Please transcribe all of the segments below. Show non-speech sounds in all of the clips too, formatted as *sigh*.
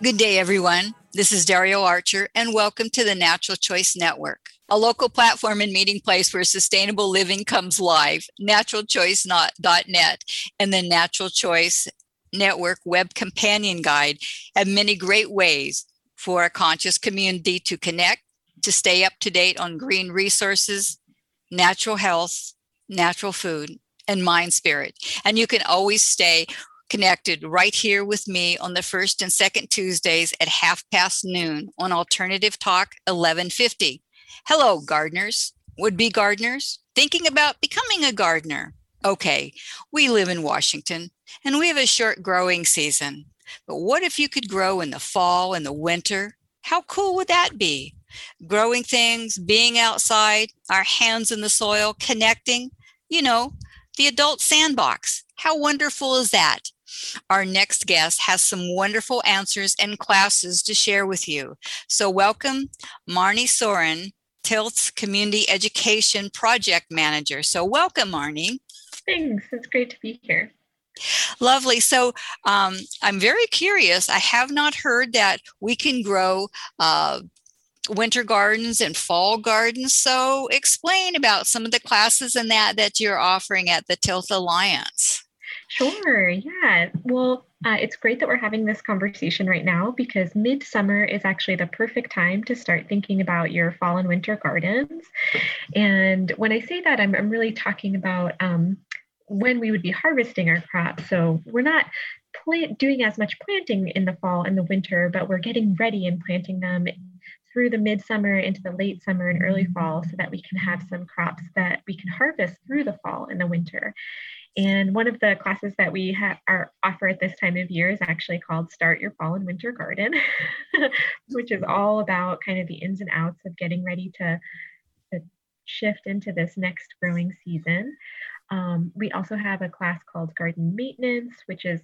Good day, everyone. This is Dario Archer, and welcome to the Natural Choice Network, a local platform and meeting place where sustainable living comes live. NaturalChoice.net and the Natural Choice Network Web Companion Guide have many great ways for a conscious community to connect, to stay up to date on green resources, natural health, natural food, and mind spirit. And you can always stay connected right here with me on the first and second Tuesdays at half past noon on Alternative Talk 1150. Hello, gardeners, would be gardeners, thinking about becoming a gardener. Okay, we live in Washington and we have a short growing season. But what if you could grow in the fall and the winter? How cool would that be? Growing things, being outside, our hands in the soil, connecting, you know, the adult sandbox. How wonderful is that? Our next guest has some wonderful answers and classes to share with you. So, welcome, Marnie Sorin, Tilth's Community Education Project Manager. So, welcome, Marnie. Thanks. It's great to be here. Lovely. So um, I'm very curious. I have not heard that we can grow uh, winter gardens and fall gardens. So explain about some of the classes and that that you're offering at the Tilth Alliance. Sure. Yeah. Well, uh, it's great that we're having this conversation right now because midsummer is actually the perfect time to start thinking about your fall and winter gardens. And when I say that, I'm, I'm really talking about um, when we would be harvesting our crops. So we're not plant doing as much planting in the fall and the winter, but we're getting ready and planting them through the midsummer into the late summer and early fall so that we can have some crops that we can harvest through the fall and the winter. And one of the classes that we ha- are offer at this time of year is actually called Start Your Fall and Winter Garden, *laughs* which is all about kind of the ins and outs of getting ready to, to shift into this next growing season. Um, we also have a class called Garden Maintenance, which is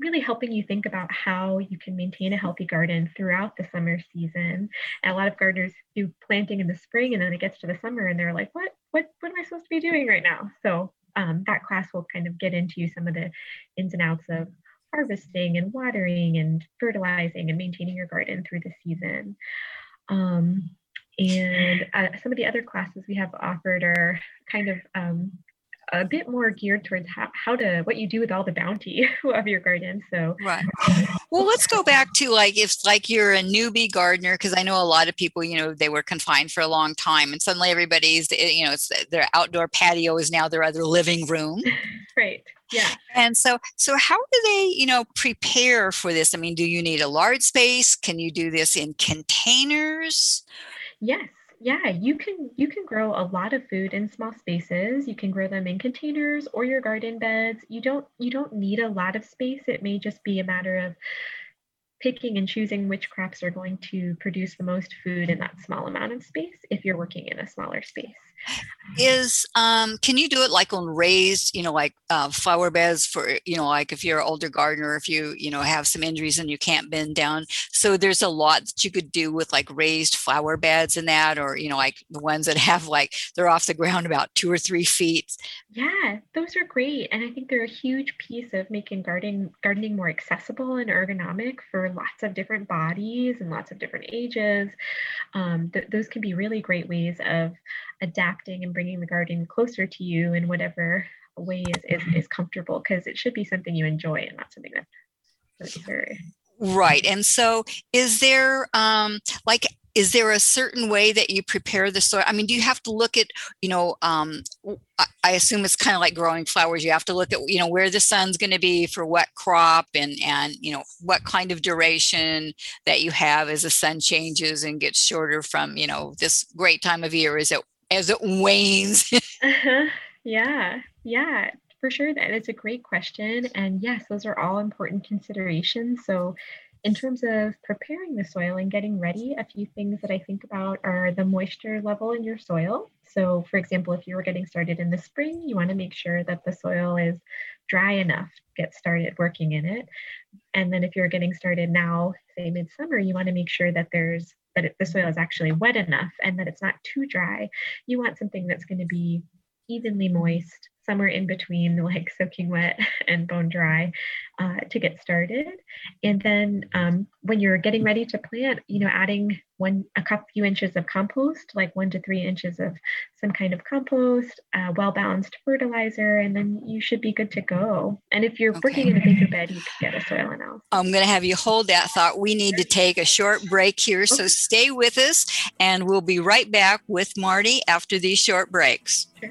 really helping you think about how you can maintain a healthy garden throughout the summer season. And a lot of gardeners do planting in the spring and then it gets to the summer and they're like, what, what, what am I supposed to be doing right now? So um, that class will kind of get into some of the ins and outs of harvesting and watering and fertilizing and maintaining your garden through the season. Um, and uh, some of the other classes we have offered are kind of um, a bit more geared towards how, how to what you do with all the bounty *laughs* of your garden so. Right. *laughs* Well let's go back to like if like you're a newbie gardener because i know a lot of people you know they were confined for a long time and suddenly everybody's eh, you know it's their outdoor patio is now their other living room. *laughs* Right yeah. And so so how do they you know prepare for this? I mean do you need a large space? Can you do this in containers? Yes yeah you can you can grow a lot of food in small spaces. You can grow them in containers or your garden beds. You don't you don't need a lot of space. It may just be a matter of picking and choosing which crops are going to produce the most food in that small amount of space if you're working in a smaller space is um can you do it like on raised you know like uh, flower beds for you know like if you're an older gardener if you you know have some injuries and you can't bend down? So there's a lot that you could do with like raised flower beds and that or you know like the ones that *laughs* have like they're off the ground about two or three feet. Yeah those are great and i think they're a huge piece of making gardening gardening more accessible and ergonomic for lots of different bodies and lots of different ages. Um, th- those can be really great ways of adapting and bringing the garden closer to you in whatever way is, is, is comfortable because it should be something you enjoy and not something that that's very right and so is there um like is there a certain way that you prepare the soil? I mean do you have to look at you know um, i assume it's kind of like growing flowers you have to look at you know where the sun's going to be for what crop and and you know what kind of duration that you have as the sun changes and gets shorter from you know this great time of year. Is it as it wanes? *laughs* uh-huh. Yeah, yeah, for sure. That is a great question. And yes, those are all important considerations. So, in terms of preparing the soil and getting ready, a few things that I think about are the moisture level in your soil. So, for example, if you were getting started in the spring, you want to make sure that the soil is dry enough to get started working in it. And then if you're getting started now, say midsummer, you want to make sure that there's that it, the soil is actually wet enough and that it's not too dry. You want something that's going to be evenly moist somewhere in between *laughs* like soaking wet and bone dry uh, to get started. And then um, when you're getting ready to plant, you know, adding one a couple few inches of compost, like one to three inches of some kind of compost, uh, well balanced fertilizer, and then you should be good to go. And if you're okay. working in a bigger bed, you can get a soil analysis. I'm going to have you hold that thought. We need to take a short break here, so stay with us, and we'll be right back with Marty after these short breaks. Sure.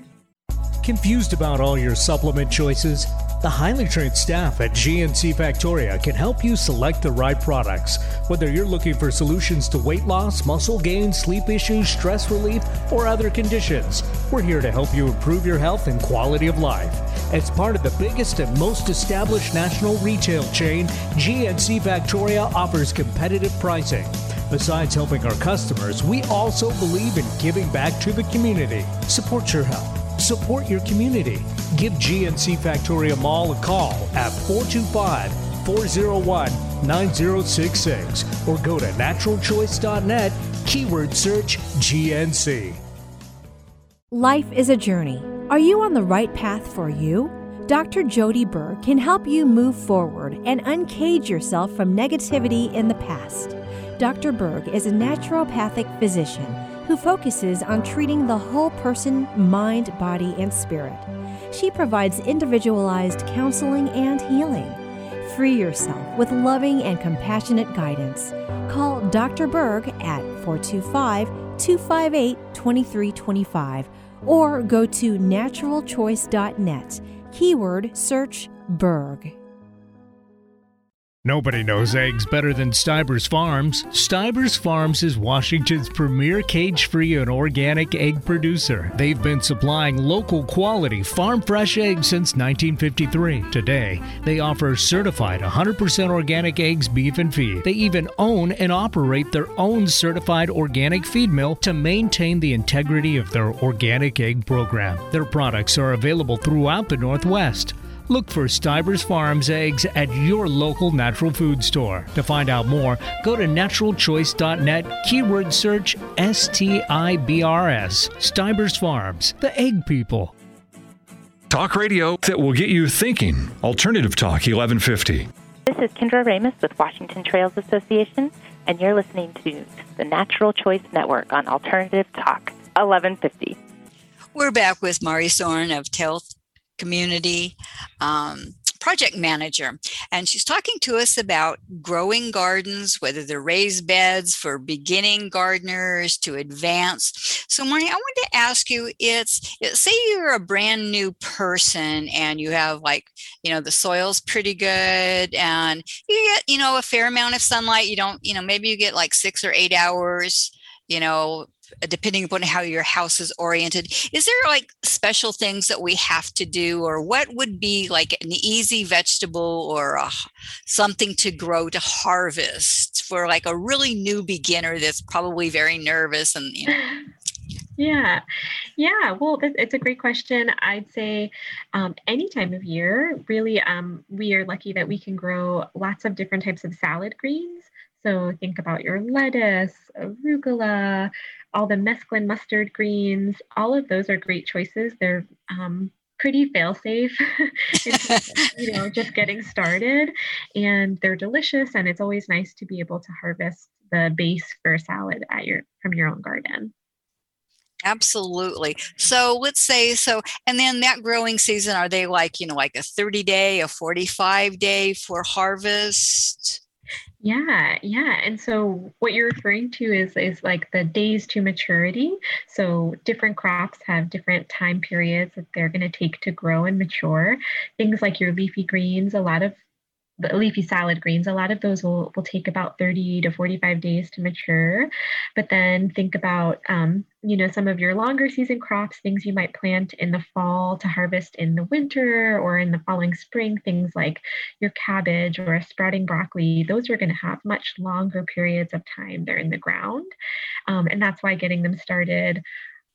Confused about all your supplement choices? The highly trained staff at GNC Factoria can help you select the right products. Whether you're looking for solutions to weight loss, muscle gain, sleep issues, stress relief, or other conditions, we're here to help you improve your health and quality of life. As part of the biggest and most established national retail chain, GNC Factoria offers competitive pricing. Besides helping our customers, we also believe in giving back to the community. Support your health Support your community. Give GNC Factoria Mall a call at 425 401 9066 or go to naturalchoice.net, keyword search GNC. Life is a journey. Are you on the right path for you? Dr. Jody Berg can help you move forward and uncage yourself from negativity in the past. Dr. Berg is a naturopathic physician who focuses on treating the whole person, mind, body, and spirit. She provides individualized counseling and healing. Free yourself with loving and compassionate guidance. Call Dr. Berg at 425 258 2325 or go to naturalchoice.net. Keyword search Berg. Nobody knows eggs better than Stiebrs Farms. Stiebrs Farms is Washington's premier cage free and organic egg producer. They've been supplying local quality farm fresh eggs since 1953. Today, they offer certified 100% organic eggs, beef, and feed. They even own and operate their own certified organic feed mill to maintain the integrity of their organic egg program. Their products are available throughout the Northwest. Look for Stiebrs Farms eggs at your local natural food store. To find out more, go to naturalchoice.net, keyword search S T I B R S. Stiebrs Farms, the egg people. Talk radio that will get you thinking. Alternative Talk 1150. This is Kendra Ramus with Washington Trails Association, and you're listening to the Natural Choice Network on Alternative Talk 1150. We're back with Mari Sorin of Tilth community um, project manager. And she's talking to us about growing gardens, whether they're raised beds for beginning gardeners to advanced. So, Marnie, I wanted to ask you it's say you're a brand new person and you have like, you know, the soil's pretty good and you get, you know, a fair amount of sunlight. You don't, you know, maybe you get like six or eight hours you know depending upon how your house is oriented is there like special things that we have to do or what would be like an easy vegetable or a, something to grow to harvest for like a really new beginner that's probably very nervous and you know? *laughs* Yeah. Yeah well it's a great question. I'd say um, any time of year really um, we are lucky that we can grow lots of different types of salad greens. So think about your lettuce arugula all the mesclun mustard greens, all of those are great choices. They're um, pretty fail safe, *laughs* you know, just getting started. And they're delicious. And it's always nice to be able to harvest the base for a salad at your from your own garden. Absolutely. So let's say so, and then that growing season, are they like, you know, like a 30 day, a 45 day for harvest? Yeah, yeah. And so what you're referring to is is like the days to maturity. So different crops have different time periods that they're going to take to grow and mature. Things like your leafy greens, a lot of leafy salad greens, a lot of those will, will take about 30 to 45 days to mature. But then think about, um, you know, some of your longer season crops, things you might plant in the fall to harvest in the winter or in the following spring, things like your cabbage or a sprouting broccoli, those are going to have much longer periods of time they're in the ground. Um, and that's why getting them started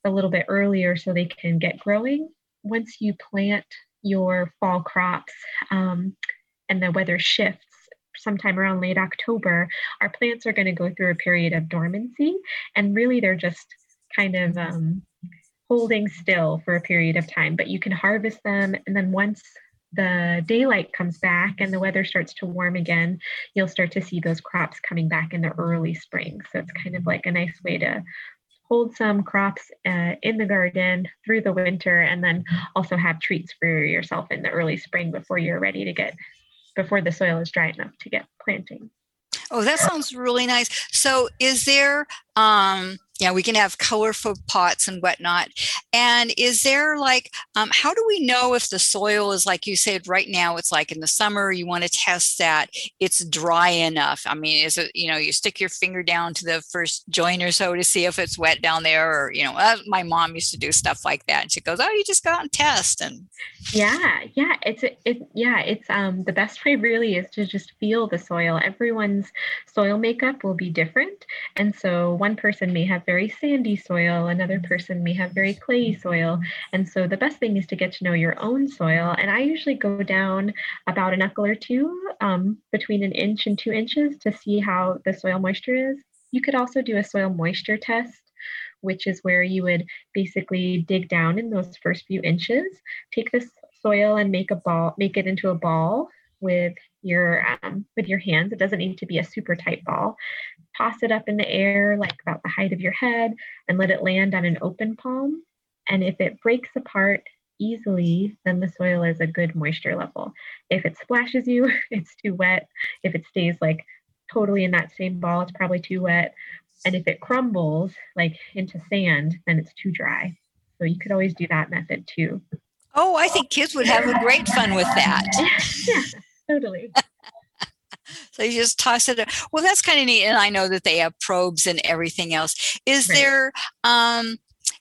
a little bit earlier so they can get growing. Once you plant your fall crops, um, and the weather shifts sometime around late October, our plants are going to go through a period of dormancy. And really, they're just kind of um, holding still for a period of time, but you can harvest them. And then once the daylight comes back and the weather starts to warm again, you'll start to see those crops coming back in the early spring. So it's kind of like a nice way to hold some crops uh, in the garden through the winter and then also have treats for yourself in the early spring before you're ready to get before the soil is dry enough to get planting. Oh, that sounds really nice. So, is there um, yeah we can have colorful pots and whatnot. And is there like um, how do we know if the soil is like you said right now it's like in the summer you want to test that it's dry enough? I mean is it you know you stick your finger down to the first joint or so to see if it's wet down there or you know uh, my mom used to do stuff like that and she goes oh you just go out and test and yeah yeah it's it yeah it's um the best way really is to just feel the soil. Everyone's soil makeup will be different and so one person may have very sandy soil, another person may have very clayey soil. And so the best thing is to get to know your own soil. And I usually go down about a knuckle or two um, between an inch and two inches to see how the soil moisture is. You could also do a soil moisture test which is where you would basically dig down in those first few inches, take this soil and make a ball, make it into a ball with your um, with your hands. It doesn't need to be a super tight ball. Toss it up in the air like about the height of your head and let it land on an open palm. And if it breaks apart easily, then the soil is a good moisture level. If it splashes you, *laughs* it's too wet. If it stays like totally in that same ball, it's probably too wet. And if it crumbles like into sand, then it's too dry. So you could always do that method too. Oh, I think kids would have a great fun with that. *laughs* yeah, totally. You just toss it. Well, that's kind of neat, and I know that they have probes and everything else. Is right. there? um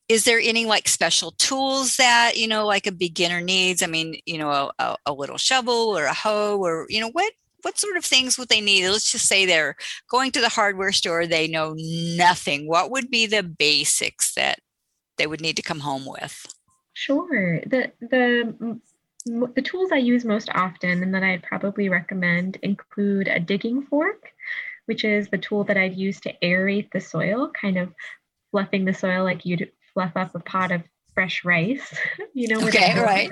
is there any like special tools that you know like a beginner needs i mean you know a, a, little shovel or a hoe or you know what what sort of things would they need let's just say they're going to the hardware store they know nothing what would be the basics that they would need to come home with Sure. The the the tools I use most often and that I'd probably recommend include a digging fork, which is the tool that I'd use to aerate the soil, kind of fluffing the soil like you'd fluff up a pot of fresh rice. *laughs* you know. Okay. Right.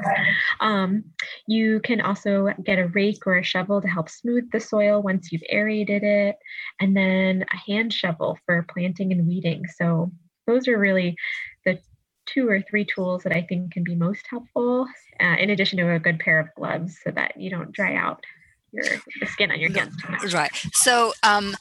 Um, you can also get a rake or a shovel to help smooth the soil once you've aerated it, and then a hand shovel for planting and weeding. So those are really the two or three tools that I think can be most helpful, uh, in addition to a good pair of gloves so that you don't dry out your the skin on your hands too much. Right. So, um,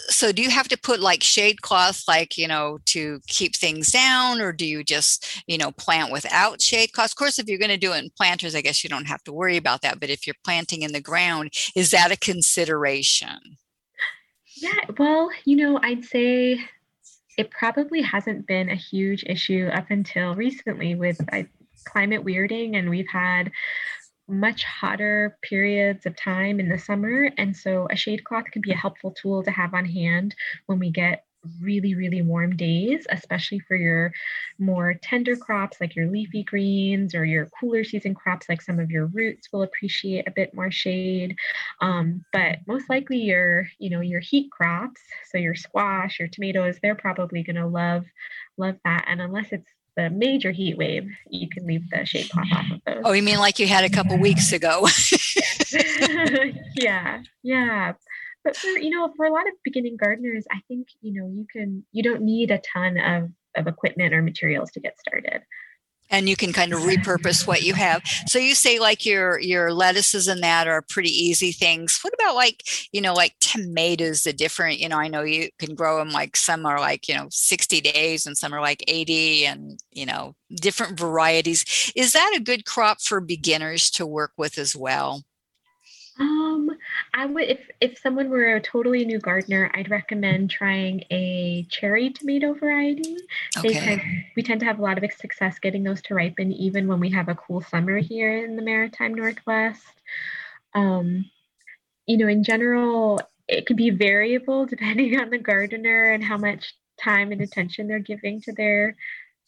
so do you have to put like shade cloth, like you know, to keep things down, or do you just you know plant without shade cloth? Of course, if you're going to do it in planters, I guess you don't have to worry about that. But if you're planting in the ground, is that a consideration? Yeah. Well, you know, I'd say it probably hasn't been a huge issue up until recently with uh, climate weirding, and we've had much hotter periods of time in the summer. And so a shade cloth can be a helpful tool to have on hand when we get really, really warm days, especially for your more tender crops like your leafy greens or your cooler season crops like some of your roots will appreciate a bit more shade. Um, but most likely your, you know, your heat crops, so your squash, your tomatoes, they're probably going to love, love that. And unless it's the major heat wave, you can leave the shade cloth off of those. Oh, you mean like you had a couple weeks ago? *laughs* *laughs* yeah, yeah but for you know for a lot of beginning gardeners i think you know you can you don't need a ton of of equipment or materials to get started. And you can kind of repurpose what you have. So you say like your your lettuces and that are pretty easy things. What about like you know like tomatoes the different? You know i know you can grow them like some are like you know 60 days and some are like 80 and you know different varieties. Is that a good crop for beginners to work with as well I would if if someone were a totally new gardener, I'd recommend trying a cherry tomato variety. Okay. They tend, we tend to have a lot of success getting those to ripen even when we have a cool summer here in the Maritime Northwest. Um, you know, in general, it can be variable depending on the gardener and how much time and attention they're giving to their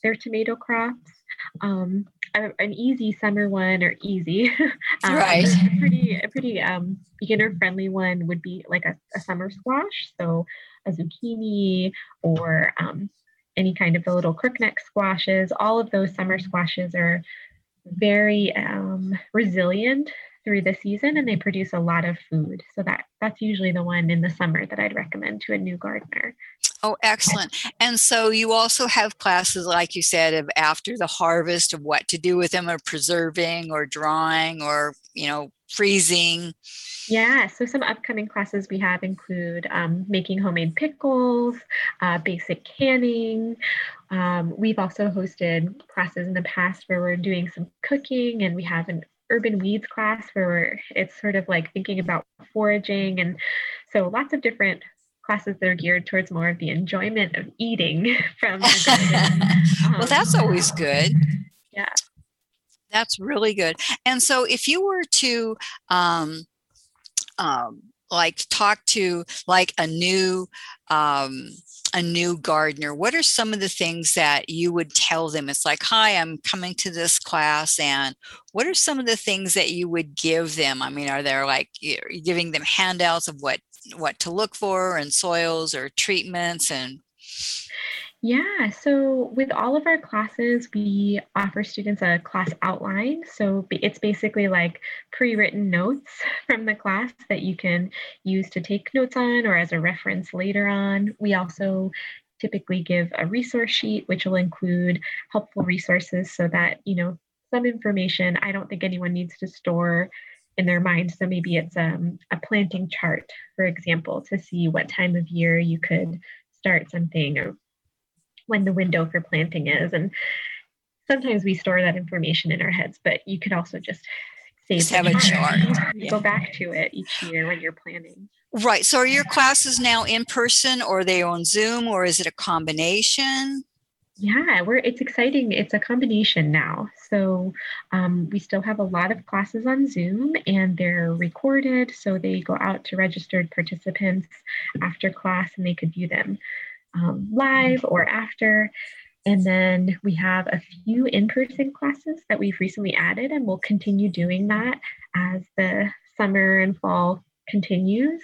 their tomato crops. Um, a, an easy summer one or easy, *laughs* um, right? A pretty a pretty um, beginner friendly one would be like a, a, summer squash, so a zucchini or um, any kind of the little crookneck squashes. All of those summer squashes are very um, resilient through the season and they produce a lot of food. So that that's usually the one in the summer that I'd recommend to a new gardener. Oh, excellent. And so you also have classes, like you said, of after the harvest of what to do with them or preserving or drying or, you know, freezing. Yeah, so some upcoming classes we have include um, making homemade pickles, uh, basic canning. Um, we've also hosted classes in the past where we're doing some cooking, and we have an urban weeds class where it's sort of like thinking about foraging. And so lots of different classes that are geared towards more of the enjoyment of eating *laughs* from *laughs* well, that's um, always good. Yeah. That's really good. And so if you were to um, um, like talk to like a new um, a new gardener, what are some of the things that you would tell them? It's like, hi, I'm coming to this class, and what are some of the things that you would give them? I mean, are there like you're giving them handouts of what what to look for and soils or treatments and yeah, so with all of our classes, we offer students a class outline. So it's basically like pre written notes *laughs* from the class that you can use to take notes on or as a reference later on. We also typically give a resource sheet, which will include helpful resources so that, you know, some information I don't think anyone needs to store in their mind. So maybe it's um, a planting chart, for example, to see what time of year you could start something or when the window for planting is. And sometimes we store that information in our heads, but you could also just save just have a chart. Yeah. Go back to it each year when you're planning. Right. So are your classes now in person or are they on Zoom or is it a combination? Yeah, we're it's exciting. It's a combination now. So um, we still have a lot of classes on Zoom and they're recorded. So they go out to registered participants after class and they could view them um, live or after. And then we have a few in person classes that we've recently added, and we'll continue doing that as the summer and fall continues.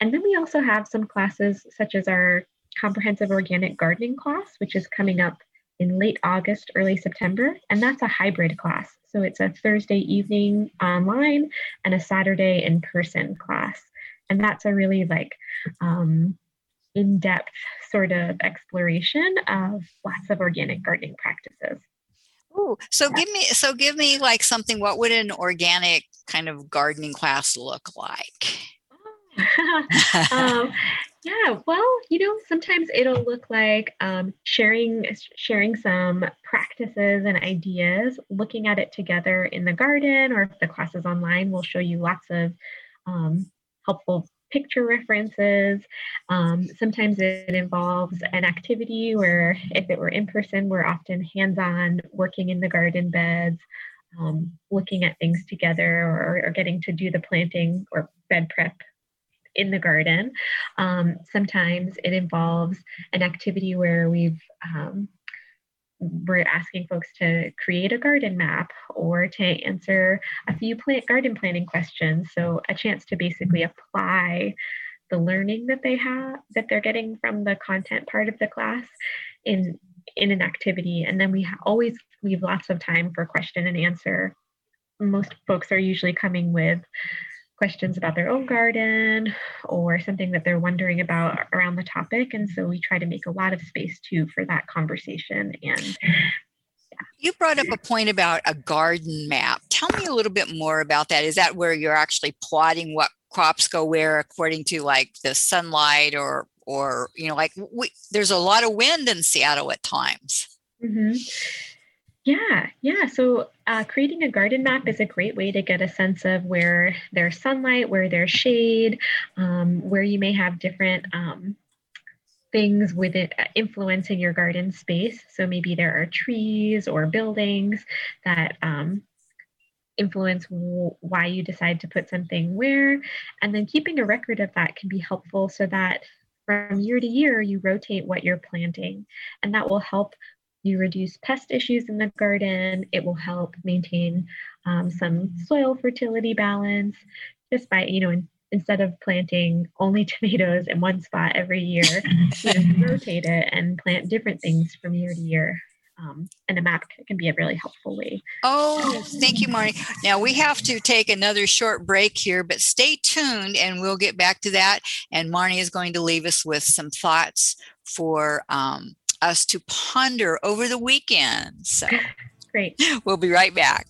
And then we also have some classes, such as our comprehensive organic gardening class, which is coming up in late August, early September. And that's a hybrid class. So it's a Thursday evening online and a Saturday in person class. And that's a really like um, in depth sort of exploration of lots of organic gardening practices. Oh, so yeah. give me so give me like something. What would an organic kind of gardening class look like? *laughs* um, yeah, well, you know, sometimes it'll look like um, sharing sharing some practices and ideas, looking at it together in the garden, or if the class is online, we'll show you lots of um, helpful picture references. Um, sometimes it involves an activity where, if it were in person, we're often hands on working in the garden beds, um, looking at things together, or, or, getting to do the planting or bed prep in the garden. Um, sometimes it involves an activity where we've um, we're asking folks to create a garden map or to answer a few plant garden planning questions. So a chance to basically apply the learning that they have that they're getting from the content part of the class in in an activity. And then we always leave lots of time for question and answer. Most folks are usually coming with questions about their own garden or something that they're wondering about around the topic. And so we try to make a lot of space too for that conversation. And yeah. you brought up a point about a garden map. Tell me a little bit more about that. Is that where you're actually plotting what crops go where according to like the sunlight or or you know like we, there's a lot of wind in Seattle at times. Mm-hmm. Yeah, yeah. So uh, creating a garden map is a great way to get a sense of where there's sunlight, where there's shade, um, where you may have different um, things with it uh, influencing your garden space. So maybe there are trees or buildings that um, influence w- why you decide to put something where. And then keeping a record of that can be helpful so that from year to year you rotate what you're planting. And that will help you reduce pest issues in the garden. It will help maintain um, some soil fertility balance just by, you know, instead of planting only *laughs* tomatoes in one spot every year, *laughs* you rotate it and plant different things from year to year. Um, and a map can be a really helpful way. Oh, thank you, Marnie. Now we have to take another short break here, but stay tuned and we'll get back to that. And Marnie is going to leave us with some thoughts for um, us to ponder over the weekend. So *laughs* great. We'll be right back.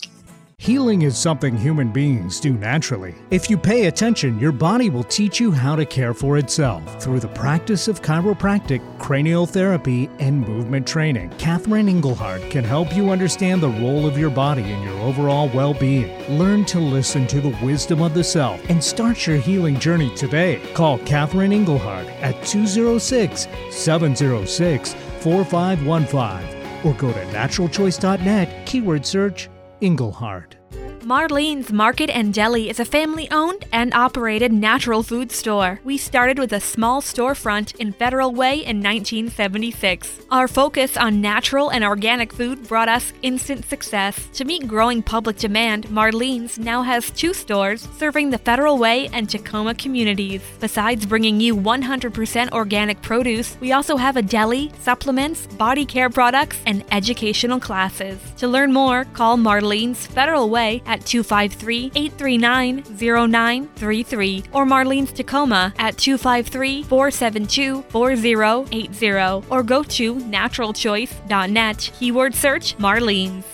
Healing is something human beings do naturally. If you pay attention, your body will teach you how to care for itself through the practice of chiropractic, cranial therapy, and movement training. Catherine Engelhardt can help you understand the role of your body in your overall well being. Learn to listen to the wisdom of the self and start your healing journey today. Call Catherine Engelhardt at 206 706 4515 or go to naturalchoice.net, keyword search Engelhardt. Marlene's Market and Deli is a family owned and operated natural food store. We started with a small storefront in Federal Way in 1976. Our focus on natural and organic food brought us instant success. To meet growing public demand, Marlene's now has two stores serving the Federal Way and Tacoma communities. Besides bringing you 100% organic produce, we also have a deli, supplements, body care products, and educational classes. To learn more, call Marlene's Federal Way at 253 839 0933 or Marlene's Tacoma at 253 472 4080 or go to naturalchoice.net. Keyword search Marlene's.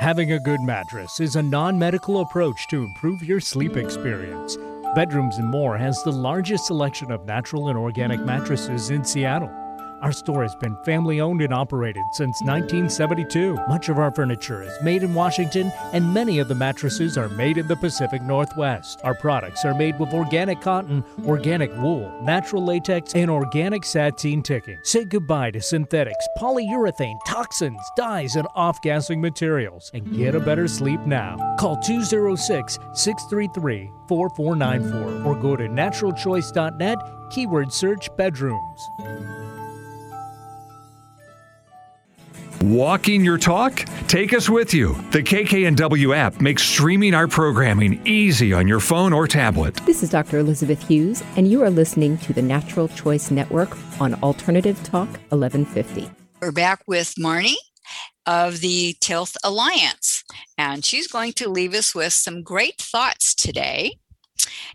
Having a good mattress is a non medical approach to improve your sleep experience. Bedrooms and More has the largest selection of natural and organic mattresses in Seattle. Our store has been family owned and operated since 1972. Much of our furniture is made in Washington, and many of the mattresses are made in the Pacific Northwest. Our products are made with organic cotton, organic wool, natural latex, and organic sateen ticking. Say goodbye to synthetics, polyurethane, toxins, dyes, and off gassing materials, and get a better sleep now. Call 206 633 4494 or go to naturalchoice.net, keyword search bedrooms. Walking your talk? Take us with you. The KKNW app makes streaming our programming easy on your phone or tablet. This is Dr. Elizabeth Hughes, and you are listening to the Natural Choice Network on Alternative Talk 1150. We're back with Marnie of the Tilth Alliance, and she's going to leave us with some great thoughts today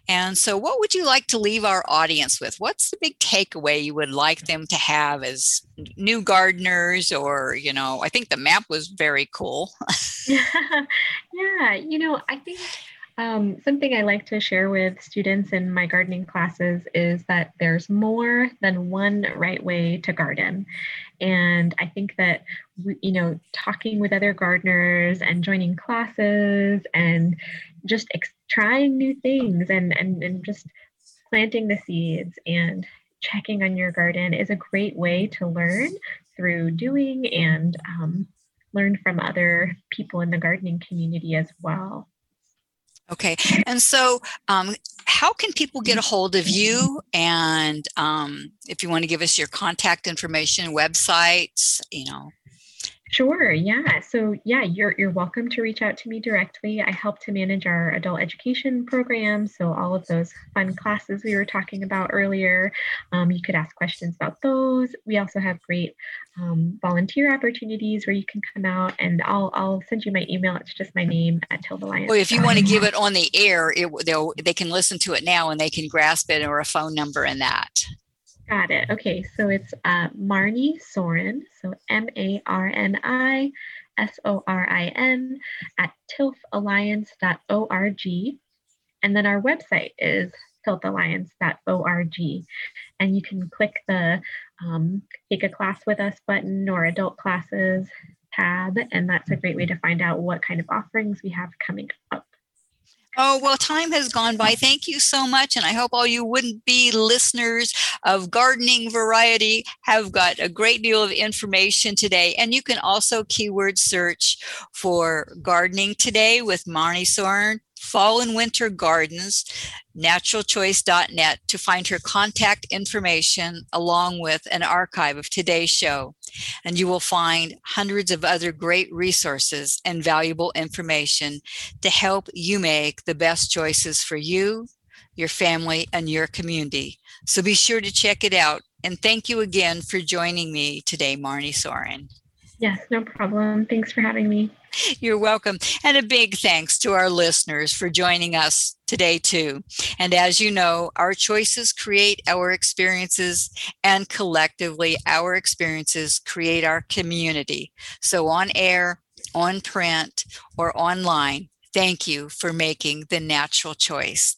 and so, what would you like to leave our audience with? What's the big takeaway you would like them to have as new gardeners? Or, you know, I think the map was very cool. *laughs* yeah, you know, I think um, something I like to share with students in my gardening classes is that there's more than one right way to garden. And I think that, you know, talking with other gardeners and joining classes and just ex- trying new things and, and, and just planting the seeds and checking on your garden is a great way to learn through doing and um, learn from other people in the gardening community as well. Okay. And so, um, how can people get a hold of you? And um, if you want to give us your contact information, websites, you know. Sure. Yeah. So yeah, you're you're welcome to reach out to me directly. I help to manage our adult education program. So all of those fun classes we were talking about earlier, um, you could ask questions about those. We also have great um, volunteer opportunities where you can come out, and I'll I'll send you my email. It's just my name at Tilth Alliance. Well, if you want to give it on the air, it, they'll they can listen to it now and they can grasp it or a phone number in that. Got it. Okay, so it's uh, Marnie Sorin, so M A R N I S O R I N at tilthalliance.org. And then our website is tilthalliance.org. And you can click the um, Take a Class with Us button or Adult Classes tab, and that's a great way to find out what kind of offerings we have coming up. Oh, well, time has gone by. Thank you so much. And I hope all you wouldn't be listeners of gardening variety have got a great deal of information today. And you can also keyword search for gardening today with Marnie Sorin fall and winter gardens, naturalchoice.net to find her contact information along with an archive of today's show. And you will find hundreds of other great resources and valuable information to help you make the best choices for you, your family, and your community. So be sure to check it out. And thank you again for joining me today, Marnie Sorin. Yes, no problem. Thanks for having me. *laughs* You're welcome. And a big thanks to our listeners for joining us today, too. And as you know, our choices create our experiences, and collectively, our experiences create our community. So, on air, on print, or online, thank you for making the natural choice.